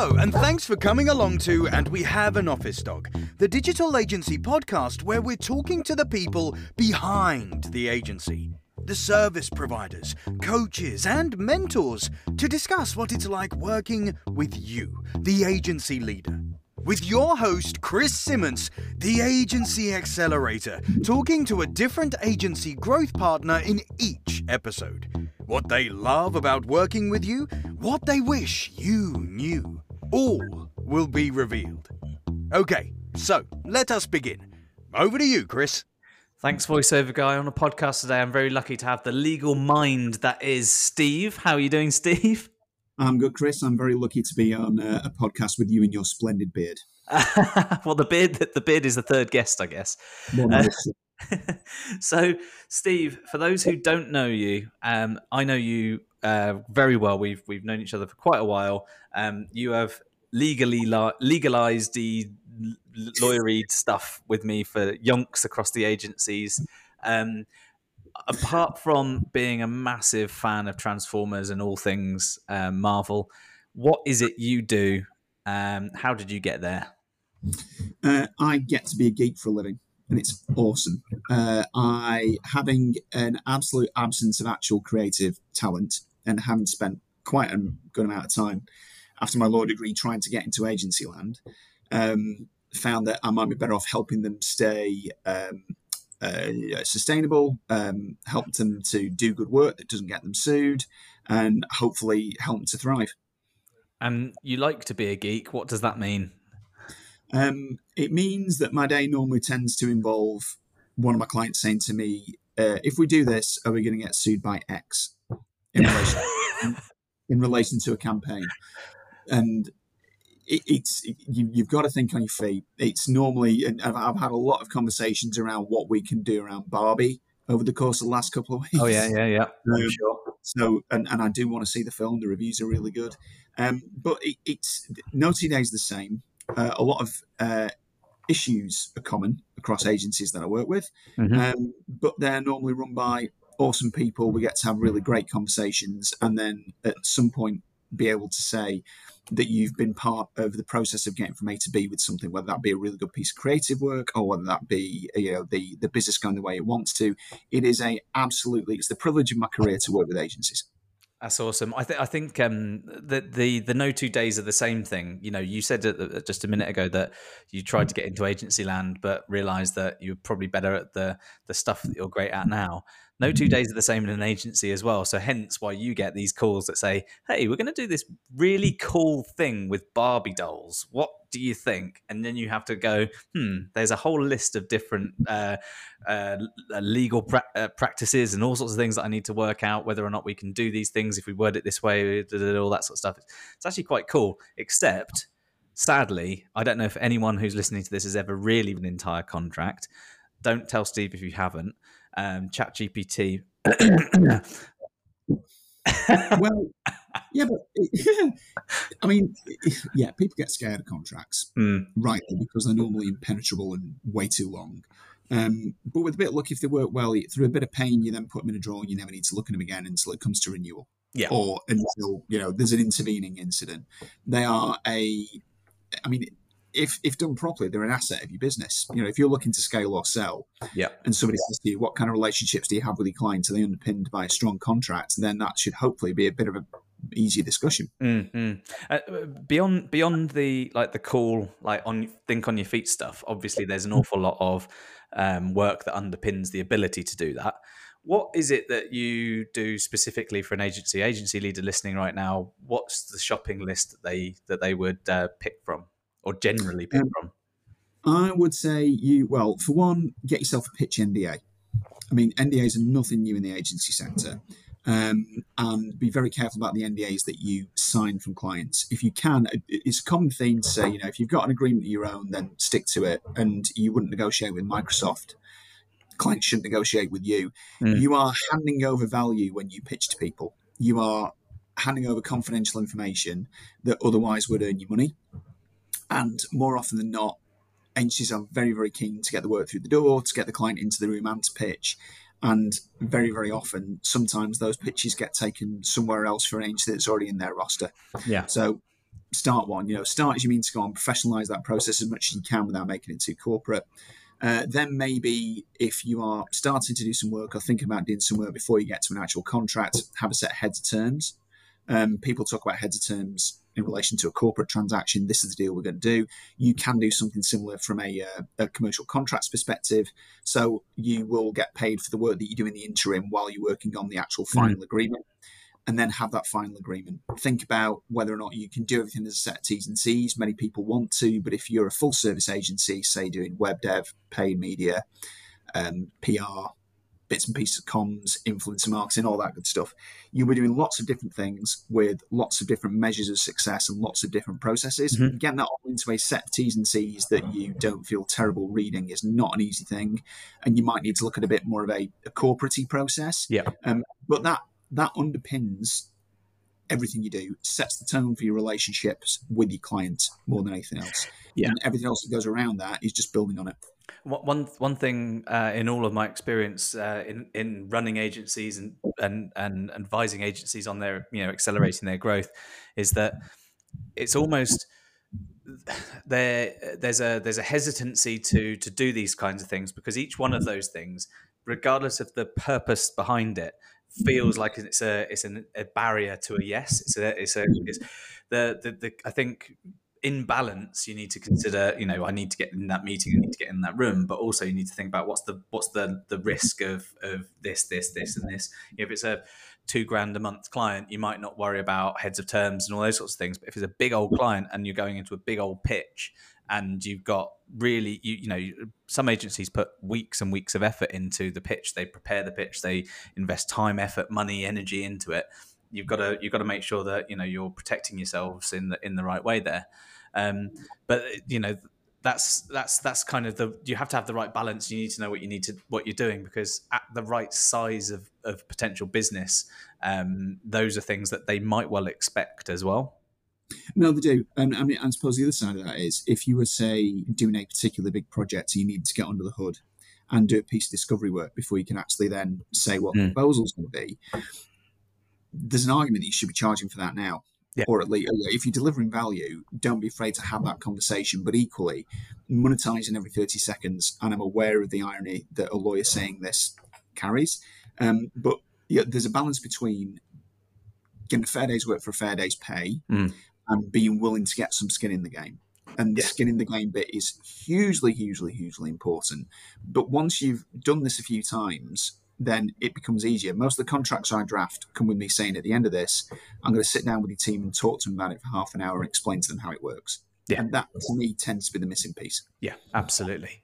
Hello, and thanks for coming along to And We Have an Office Dog, the digital agency podcast where we're talking to the people behind the agency, the service providers, coaches, and mentors to discuss what it's like working with you, the agency leader. With your host, Chris Simmance, the Agency Accelerator, talking to a different agency growth partner in each episode. What they love about working with you, what they wish you knew. All will be revealed. Okay, so let us begin. Over to you, Chris. Thanks, voiceover guy. On a podcast today, I'm very lucky to have the legal mind that is Steve. How are you doing, Steve? I'm good, Chris. I'm very lucky to be on a, a podcast with you and your splendid beard. well, the beard, the beard is the third guest, I guess. Uh, so, Steve, for those who don't know you, um, I know you uh, very well. We've we've known each other for quite a while. Um, you have legally la- legalized the lawyered stuff with me for yonks across the agencies. Um, apart from being a massive fan of Transformers and all things um, Marvel, what is it you do? Um, how did you get there? Uh, I get to be a geek for a living, and it's awesome. Uh, I, having an absolute absence of actual creative talent and having spent quite a good amount of time after my law degree trying to get into agency land, um, found that I might be better off helping them stay um, uh, sustainable, um, help them to do good work that doesn't get them sued, and hopefully help them to thrive. And you like to be a geek. What does that mean? Um, it means that my day normally tends to involve one of my clients saying to me, uh, "If we do this, are we going to get sued by X in relation, in relation to a campaign?" And it, it's it, you, have got to think on your feet. It's normally, and I've, I've, had a lot of conversations around what we can do around Barbie over the course of the last couple of weeks. Oh yeah, yeah, yeah. Um, sure. So, and, and I do want to see the film. The reviews are really good. Um, but it, it's no two days the same. Uh, a lot of uh, issues are common across agencies that I work with, mm-hmm. um, but they're normally run by awesome people. We get to have really great conversations, and then at some point be able to say that you've been part of the process of getting from A to B with something, whether that be a really good piece of creative work or whether that be you know the the business going the way it wants to. It is a absolutely it's the privilege of my career to work with agencies. That's awesome. I think I think um, the the the no two days are the same thing. You know, you said just a minute ago that you tried to get into agency land, but realised that you're probably better at the the stuff that you're great at now no two days are the same in an agency as well. So hence why you get these calls that say, "Hey, we're going to do this really cool thing with Barbie dolls. What do you think?" And then you have to go, "Hmm, there's a whole list of different uh, uh, legal pra- uh, practices and all sorts of things that I need to work out whether or not we can do these things if we word it this way, all that sort of stuff." It's actually quite cool, except sadly, I don't know if anyone who's listening to this has ever really an entire contract. Don't tell Steve if you haven't um, Chat GPT. well, yeah, but I mean, yeah, people get scared of contracts, mm. rightly, because they're normally impenetrable and way too long. Um, but with a bit of luck, if they work well, through a bit of pain, you then put them in a drawer and you never need to look at them again until it comes to renewal. Yeah. Or until, you know, there's an intervening incident. They are a, I mean, if if done properly, they're an asset of your business. You know, if you're looking to scale or sell, yeah, and somebody says to you what kind of relationships do you have with your clients, are they underpinned by a strong contract? Then that should hopefully be a bit of a easier discussion. Mm-hmm. Uh, beyond beyond the like the cool like on think on your feet stuff. Obviously, there's an awful lot of um, work that underpins the ability to do that. What is it that you do specifically for an agency agency leader listening right now? What's the shopping list that they that they would uh, pick from? Or generally pick um, from? I would say you, well, for one, get yourself a pitch NDA. I mean, NDAs are nothing new in the agency sector. Um, and be very careful about the NDAs that you sign from clients. If you can, it's a common theme to say, you know, if you've got an agreement of your own, then stick to it. And you wouldn't negotiate with Microsoft. Clients shouldn't negotiate with you. Mm. You are handing over value when you pitch to people. You are handing over confidential information that otherwise would earn you money. And more often than not, agencies are very, very keen to get the work through the door, to get the client into the room and to pitch. And very, very often, sometimes those pitches get taken somewhere else for an agency that's already in their roster. Yeah. So start one. You know, start as you mean to go on, professionalize that process as much as you can without making it too corporate. Uh, then maybe if you are starting to do some work or thinking about doing some work before you get to an actual contract, have a set of heads of terms. Um, people talk about heads of terms in relation to a corporate transaction. This is the deal we're going to do. You can do something similar from a, uh, a commercial contracts perspective. So you will get paid for the work that you do in the interim while you're working on the actual final mm. agreement and then have that final agreement. Think about whether or not you can do everything as a set of T's and C's. Many people want to, but if you're a full service agency, say doing web dev, paid media, um, PR, bits and pieces of comms, influencer marketing, all that good stuff, you'll be doing lots of different things with lots of different measures of success and lots of different processes. Mm-hmm. Getting that all into a set of T's and C's that you don't feel terrible reading is not an easy thing. And you might need to look at a bit more of a, a corporate process. Yeah. Um, but that that underpins everything you do, sets the tone for your relationships with your client more than anything else. Yeah. And everything else that goes around that is just building on it. One one thing uh, in all of my experience uh, in in running agencies and, and and advising agencies on their you know accelerating their growth is that it's almost there there's a there's a hesitancy to to do these kinds of things because each one of those things regardless of the purpose behind it feels like it's a it's an, a barrier to a yes. It's a it's a it's the, the the I think in balance you need to mm. consider you know i need to get in that meeting i mm. need to get in that room but also you need to think about what's the what's the the risk of of this this this and this. If it's a two grand a month client you might not worry about heads of terms and all those sorts of things but if it's a big old mm. client and you're going into a big old pitch and you've got really you, you know some agencies put weeks and weeks of effort into the pitch they prepare the pitch they invest time effort money energy into it you've got to you've got to make sure that you know you're protecting yourselves in the in the right way there um, but you know that's that's that's kind of the you have to have the right balance you need to know what you need to what you're doing because at the right size of, of potential business um, those are things that they might well expect as well no, they do. And I mean, I suppose the other side of that is if you were, say, doing a particular big project, you need to get under the hood and do a piece of discovery work before you can actually then say what mm. the proposal's going to be. There's an argument that you should be charging for that now. Yeah. Or at least, if you're delivering value, don't be afraid to have that conversation. But equally, monetizing every 30 seconds, and I'm aware of the irony that a lawyer saying this carries. Um, but yeah, there's a balance between getting a fair day's work for a fair day's pay mm and being willing to get some skin in the game. And the skin in the game bit is hugely, hugely, hugely important. But once you've done this a few times, then it becomes easier. Most of the contracts I draft come with me saying at the end of this, I'm going to sit down with your team and talk to them about it for half an hour and explain to them how it works. Yeah. And that to me tends to be the missing piece. Yeah, absolutely.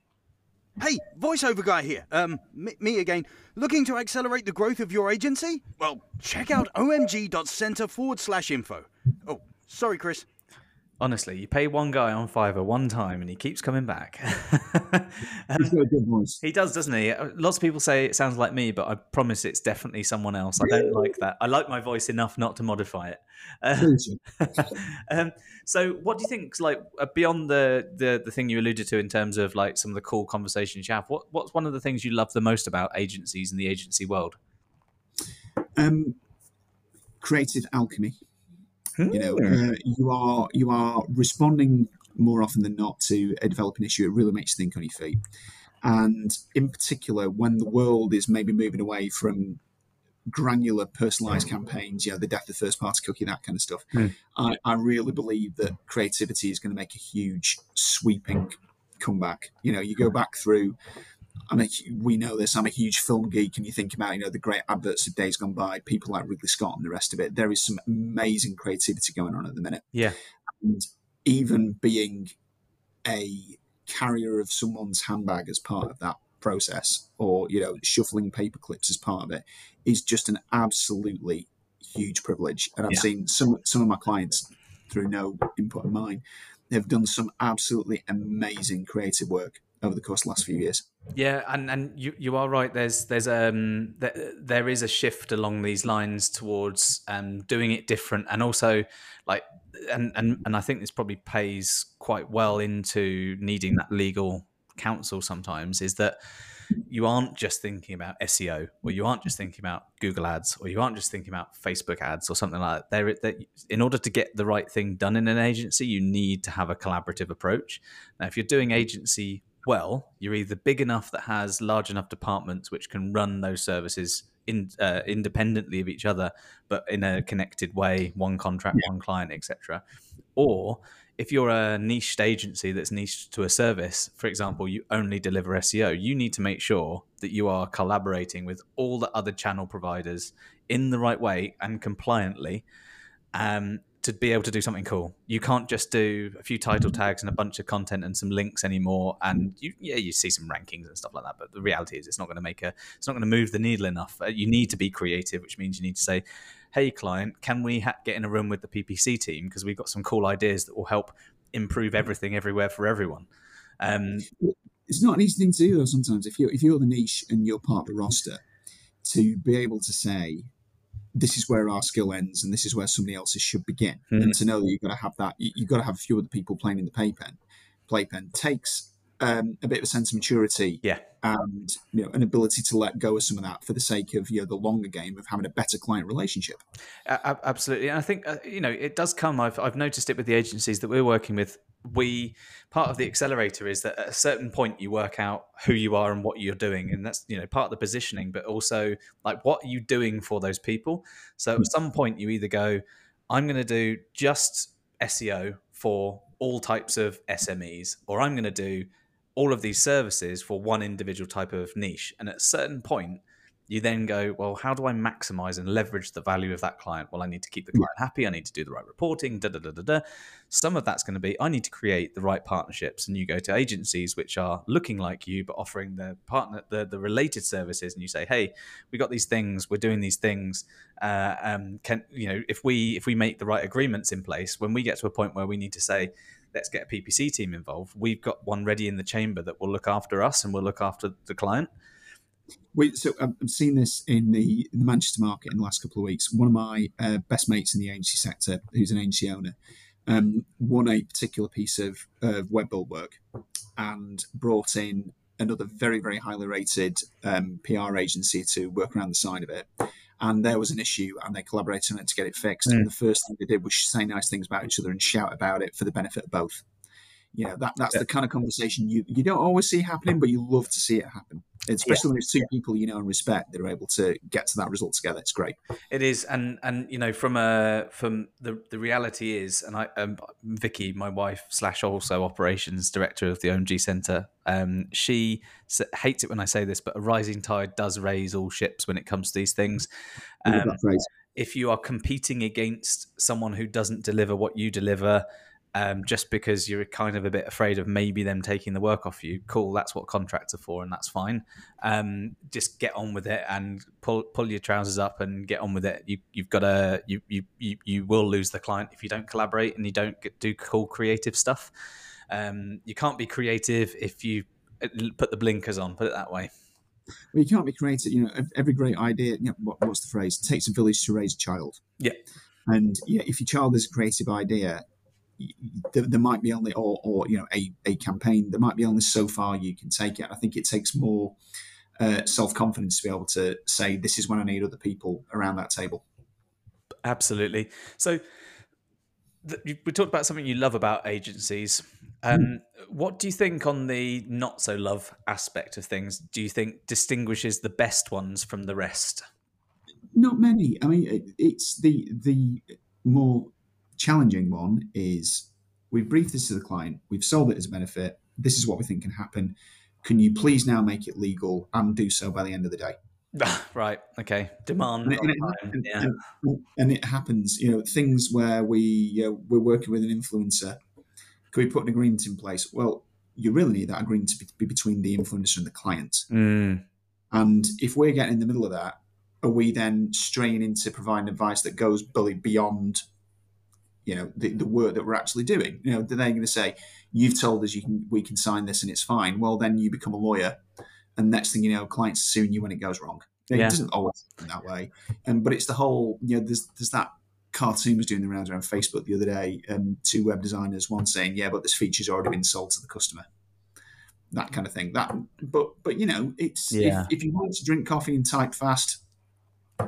Hey, voiceover guy here. Um, me, me, again. Looking to accelerate the growth of your agency? Well, check out omg.center forward slash info. Oh, Sorry, Chris. Honestly, you pay one guy on Fiverr one time and he keeps coming back. He's got a good voice. He does, doesn't he? Uh, lots of people say it sounds like me, but I promise it's definitely someone else. I don't like that. I like my voice enough not to modify it. Uh, um, so, what do you think? Like uh, beyond the, the the thing you alluded to in terms of like some of the cool conversations you have, what what's one of the things you love the most about agencies in the agency world? Um, creative alchemy. You know, uh, you are you are responding more often than not to a developing issue. It really makes you think on your feet. And in particular, when the world is maybe moving away from granular personalized campaigns, you know, the death of first party cookie, that kind of stuff, mm. I, I really believe that creativity is going to make a huge sweeping comeback. You know, you go back through I'm a, we know this. I'm a huge film geek, and you think about you know the great adverts of days gone by, people like Ridley Scott and the rest of it. There is some amazing creativity going on at the minute. Yeah, and even being a carrier of someone's handbag as part of that process, or you know shuffling paper clips as part of it, is just an absolutely huge privilege. And I've yeah. seen some some of my clients through no input of mine, they've done some absolutely amazing creative work over the course of the last few years. Yeah, and, and you, you are right. There's there's um there, there is a shift along these lines towards um doing it different, and also like and and and I think this probably pays quite well into needing that legal counsel sometimes is that you aren't just thinking about SEO, or you aren't just thinking about Google Ads, or you aren't just thinking about Facebook ads, or something like that. There, that in order to get the right thing done in an agency, you need to have a collaborative approach. Now, if you're doing agency well, you're either big enough that has large enough departments which can run those services in, uh, independently of each other, but in a connected way, one contract, yeah. one client, etc. Or if you're a niched agency that's niched to a service, for example, you only deliver SEO, you need to make sure that you are collaborating with all the other channel providers in the right way and compliantly um, to be able to do something cool. You can't just do a few title tags and a bunch of content and some links anymore. And you, yeah, you see some rankings and stuff like that. But the reality is, it's not going to make a, it's not going to move the needle enough. Uh, you need to be creative, which means you need to say, "Hey, client, can we ha- get in a room with the PPC team because we've got some cool ideas that will help improve everything everywhere for everyone." Um, it's not an easy thing to do though. Sometimes, if you're if you're the niche and you're part of the roster, to be able to say, this is where our skill ends and this is where somebody else's should begin. Mm-hmm. And to know that you've got to have that, you've got to have a few other people playing in the playpen. Playpen takes um, a bit of a sense of maturity, yeah, and you know an ability to let go of some of that for the sake of you know the longer game of having a better client relationship. Uh, absolutely, and I think uh, you know it does come. I've I've noticed it with the agencies that we're working with we part of the accelerator is that at a certain point you work out who you are and what you're doing and that's you know part of the positioning but also like what are you doing for those people so at hmm. some point you either go i'm going to do just seo for all types of smes or i'm going to do all of these services for one individual type of niche and at a certain point you then go, well, how do I maximize and leverage the value of that client? Well, I need to keep the client happy. I need to do the right reporting. Da da da da da. Some of that's going to be I need to create the right partnerships, and you go to agencies which are looking like you but offering the partner the the related services, and you say, hey, we got these things, we're doing these things. Uh, um, can you know if we if we make the right agreements in place, when we get to a point where we need to say let's get a PPC team involved. We've got one ready in the chamber that will look after us and will look after the client. We, so I've seen this in the, in the Manchester market in the last couple of weeks. One of my uh, best mates in the agency sector, who's an agency owner, um, won a particular piece of uh, web build work and brought in another very, very highly rated um, PR agency to work around the side of it. And there was an issue, and they collaborated on it to get it fixed. Mm. And the first thing they did was say nice things about each other and shout about it for the benefit of both. You know, that, that's yeah. the kind of conversation you, you don't always see happening, but you love to see it happen especially yeah. when it's two people you know and respect that are able to get to that result together. It's great. It is, and and you know from a from the the reality is, and I um, Vicky, my wife slash also operations director of the OMG Centre, um, she hates it when I say this, but a rising tide does raise all ships when it comes to these things. Um, if you are competing against someone who doesn't deliver what you deliver um, just because you're kind of a bit afraid of maybe them taking the work off you. Cool, that's what contracts are for, and that's fine. Um, just get on with it and pull pull your trousers up and get on with it. You you've got to you you you, you will lose the client if you don't collaborate and you don't get, do cool creative stuff. Um, you can't be creative if you uh, put the blinkers on. Put it that way. Well, you can't be creative. You know, every great idea. You know, what, what's the phrase? It takes a village to raise a child. Yeah. And yeah, if your child is a creative idea, there, there, might be only or, or you know a, a campaign there might be only so far you can take it. I think it takes more uh, self-confidence to be able to say this is when i need other people around that table. Absolutely. So th- we talked about something you love about agencies. Um, mm. what do you think on the not so love aspect of things do you think distinguishes the best ones from the rest? Not many. I mean it's the the more challenging one is we've briefed this to the client, we've sold it as a benefit, this is what we think can happen. Can you please now make it legal and do so by the end of the day? right. Okay. Demand. And it, and, yeah. and, and it, happens. You know, things where we you know, we're working with an influencer. Can we put an agreement in place? Well, you really need that agreement to be, be between the influencer and the client. Mm. And if we're getting in the middle of that, are we then straying into providing advice that goes beyond you know the, the work that we're actually doing you know they're going to say you've told us you can we can sign this and it's fine well then you become a lawyer and next thing you know clients suing you when it goes wrong it yeah. doesn't always happen that way and but it's the whole you know there's there's that cartoon was doing the rounds around facebook the other day and two web designers one saying yeah but this feature's already been sold to the customer that kind of thing. That, but but you know, it's Yeah. if, if you want to drink coffee and type fast,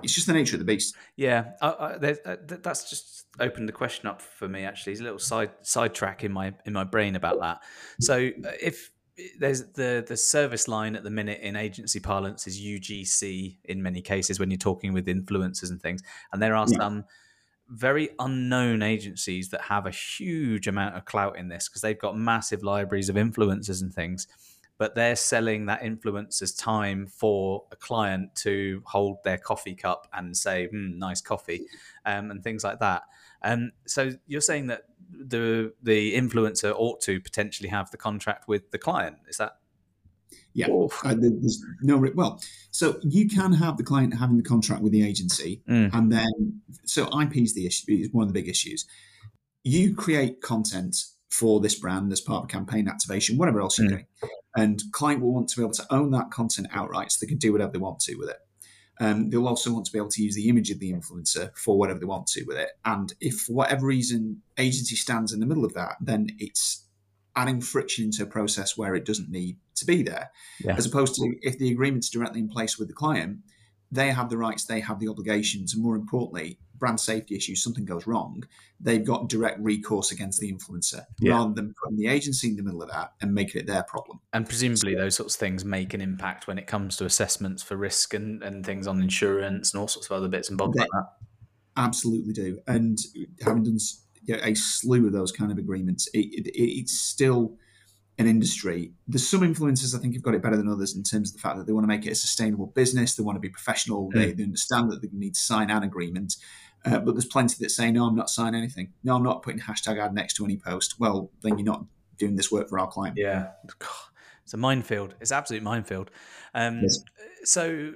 it's just the nature of the beast. Yeah, I, I, there's- uh, th- that's just opened the question up for me. Actually, There's a little side sidetrack in my in my brain about that. So uh, if there's the the service line at the minute in agency parlance is UGC in many cases when you're talking with influencers and things, and there are Yeah. some very unknown agencies that have a huge amount of clout in this because they've got massive libraries of influencers and things but they're selling that influencer's time for a client to hold their coffee cup and say, mm, "Nice coffee," um, and things like that. Um, so you're saying that the the influencer ought to potentially have the contract with the client. Is that? Yeah. Oof. Uh, there's no well, so you can have the client having the contract with the agency, Mm. and then so IP is the issue is one of the big issues. You create content for this brand as part of campaign activation, whatever else you're Mm. doing, and client will want to be able to own that content outright, so they can do whatever they want to with it. Um, they'll also want to be able to use the image of the influencer for whatever they want to with it. And if for whatever reason agency stands in the middle of that, then it's adding friction into a process where it doesn't need to be there. Yeah. As opposed to if the agreement's directly in place with the client, they have the rights, they have the obligations, and more importantly, brand safety issues, something goes wrong, they've got direct recourse against the influencer Yeah. rather than putting the agency in the middle of that and making it their problem. And presumably, those sorts of things make an impact when it comes to assessments for risk and, and things on insurance and all sorts of other bits and bobs like that. Absolutely do. And having done a slew of those kind of agreements, it, it, it's still an industry. There's some influencers I think have got it better than others in terms of the fact that they want to make it a sustainable business. They want to be professional. They, they understand that they need to sign an agreement. Uh, but there's plenty that say, no, I'm not signing anything. No, I'm not putting hashtag ad next to any post. Well, then you're not doing this work for our client. Yeah, it's a minefield. It's absolute minefield. Um, Yes. So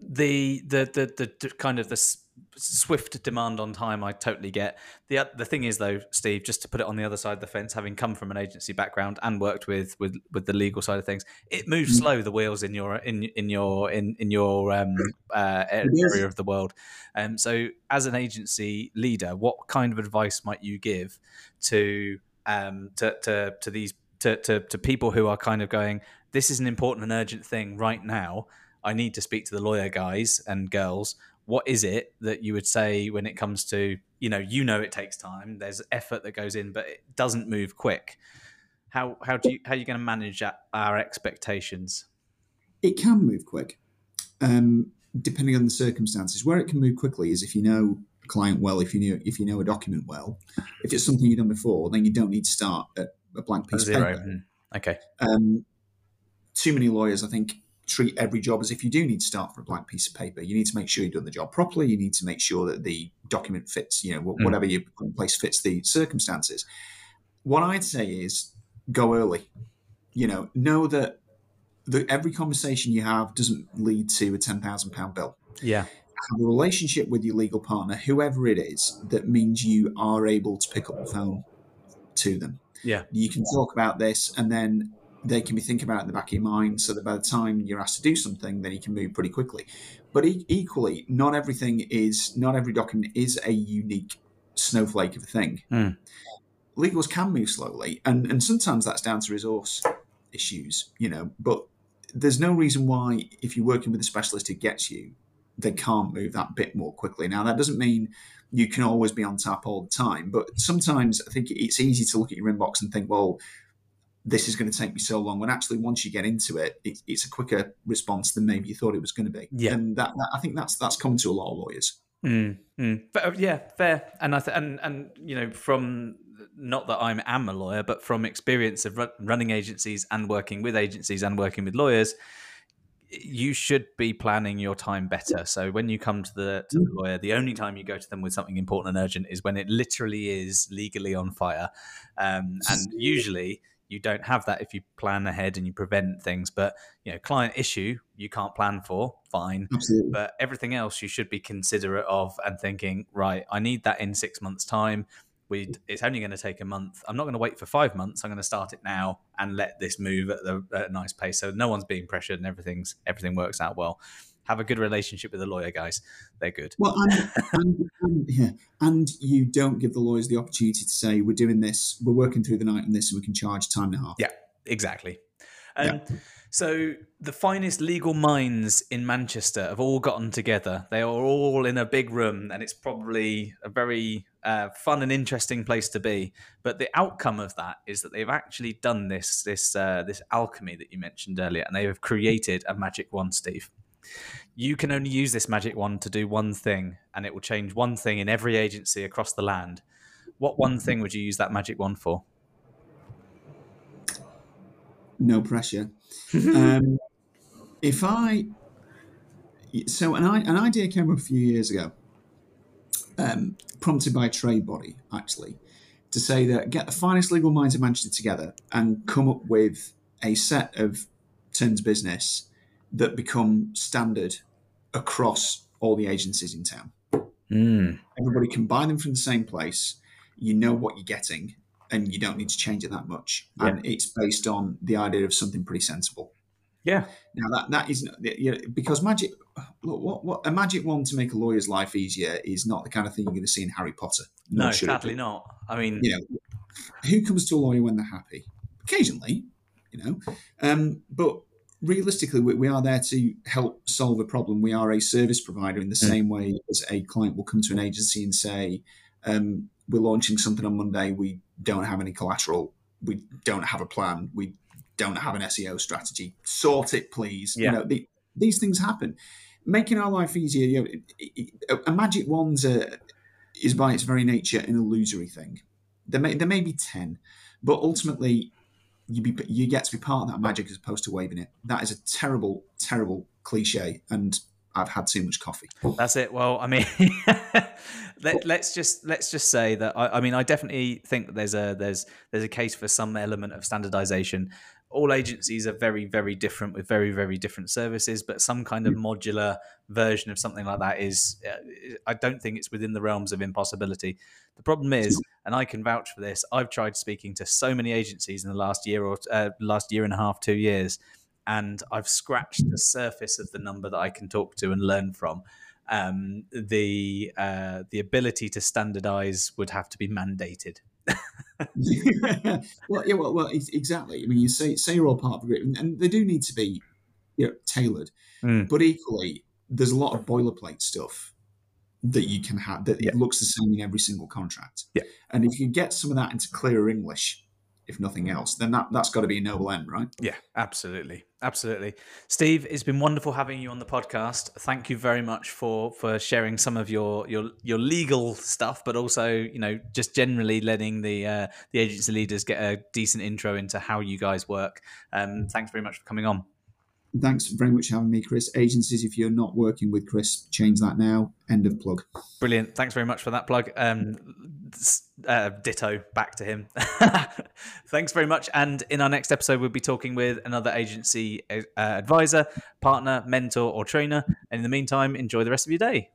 the, the the the kind of the s- swift demand on time, I totally get. the The thing is, though, Steve, just to put it on the other side of the fence, having come from an agency background and worked with with with the legal side of things, it moves Mm. slow. The wheels in your in in your in in your um, uh, a- It is. area of the world. Um, so, as an agency leader, what kind of advice might you give to um, to, to to these to, to to people who are kind of going, this is an important and urgent thing right now. I need to speak to the lawyer guys and girls. What is it that you would say when it comes to you know you know it takes time. There's effort that goes in, but it doesn't move quick. How how do you how are you going to manage our expectations? It can move quick, um, depending on the circumstances. Where it can move quickly is if you know a client well, if you know if you know a document well. If it's something you've done before, then you don't need to start at a blank piece of paper. Mm. Okay. Um, too many lawyers, I think, treat every job as if you do need to start from a blank piece of paper. You need to make sure you've done the job properly. You need to make sure that the document fits, you know, Mm. whatever you put in place fits the circumstances. What I'd say is go early. You know, know that the, every conversation you have doesn't lead to a ten thousand pound bill. Yeah. Have a relationship with your legal partner, whoever it is, that means you are able to pick up the phone to them Yeah. you can talk about this and then they can be thinking about it in the back of your mind so that by the time you're asked to do something then you can move pretty quickly but e- equally not everything is not every document is a unique snowflake of a thing Mm. legals can move slowly and and sometimes that's down to resource issues you know but there's no reason why if you're working with a specialist who gets you they can't move that bit more quickly now that doesn't mean you can always be on tap all the time. But sometimes I think it's easy to look at your inbox and think, well, this is going to take me so long. When actually, once you get into it, it it's a quicker response than maybe you thought it was going to be. Yeah. and that, that I think that's that's common to a lot of lawyers. Mm, mm. But, uh, yeah, fair. And I th- and and you know from not that I'm am a lawyer, but from experience of ru- running agencies and working with agencies and working with lawyers, you should be planning your time better. So when you come to the to the lawyer, the only time you go to them with something important and urgent is when it literally is legally on fire, um, and usually. You don't have that if you plan ahead and you prevent things, but you know, client issue you can't plan for. Fine, Absolutely. but everything else you should be considerate of and thinking right i need that in six months time. We it's only going to take a month. I'm not going to wait for five months. I'm going to start it now and let this move at, the, at a nice pace. So no one's being pressured and everything's everything works out well have a good relationship with the lawyer guys they're good Well, and, and, and, yeah, and you don't give the lawyers the opportunity to say, "We're doing this, we're working through the night on this, and we can charge time and a half." Yeah. exactly And yeah. so the finest legal minds in Manchester have all gotten together. They are all in a big room, and it's probably a very uh, fun and interesting place to be. But the outcome of that is that they've actually done this this uh, this alchemy that you mentioned earlier, and they have created a magic wand, Steve. You can only use this magic wand to do one thing, and it will change one thing in every agency across the land. What one thing would you use that magic wand for? No pressure. um, if I so an, an idea came up a few years ago, um, prompted by a trade body actually, to say that get the finest legal minds in Manchester together and come up with a set of terms of business that become standard across all the agencies in town. Mm. Everybody can buy them from the same place. You know what you're getting, and you don't need to change it that much. Yeah. And it's based on the idea of something pretty sensible. Yeah. Now that that is you know, because magic. Look, what, what a magic wand to make a lawyer's life easier is not the kind of thing you're going to see in Harry Potter. No, sadly not. I mean, you know, who comes to a lawyer when they're happy? Occasionally, you know, um, but realistically, we, we, are there to help solve a problem. We are a service provider in the mm. same way as a client will come to an agency and say, um, "We're launching something on Monday. We don't have any collateral. We don't have a plan. We don't have an SEO strategy. Sort it, please." Yeah. You know, the, these things happen. Making our life easier. You know, a magic wand is by its very nature an illusory thing. There may there may be ten, but ultimately you be you get to be part of that magic as opposed to waving it. That is a terrible, terrible cliche, and I've had too much coffee. That's it. Well, I mean, let, us just let's just say that I, I, mean I definitely think that there's a there's there's a case for some element of standardization all agencies are very very different with very very different services but some kind of modular version of something like that is uh, i don't think it's within the realms of impossibility. The problem is and i can vouch for this i've tried speaking to so many agencies in the last year or uh, last year and a half two years and i've scratched the surface of the number that i can talk to and learn from. Um, the uh, the ability to standardize would have to be mandated well, yeah, well, well, exactly. I mean, you say say you're all part of a group, and, and they do need to be you know, tailored, mm. but equally, there's a lot of boilerplate stuff that you can have that yeah. it looks the same in every single contract. Yeah, and if you get some of that into clearer English, if nothing else, then that that's got to be a noble end, right? Yeah, absolutely, absolutely. Steve, it's been wonderful having you on the podcast. Thank you very much for for sharing some of your your your legal stuff, but also you know just generally letting the uh, the agency leaders get a decent intro into how you guys work. Um, thanks very much for coming on. Thanks very much for having me, Chris. Agencies, if you're not working with Chris, change that now. End of plug. Brilliant. Thanks very much for that plug. Um, uh, ditto back to him. Thanks very much. And in our next episode, we'll be talking with another agency uh, advisor, partner, mentor, or trainer. And in the meantime, enjoy the rest of your day.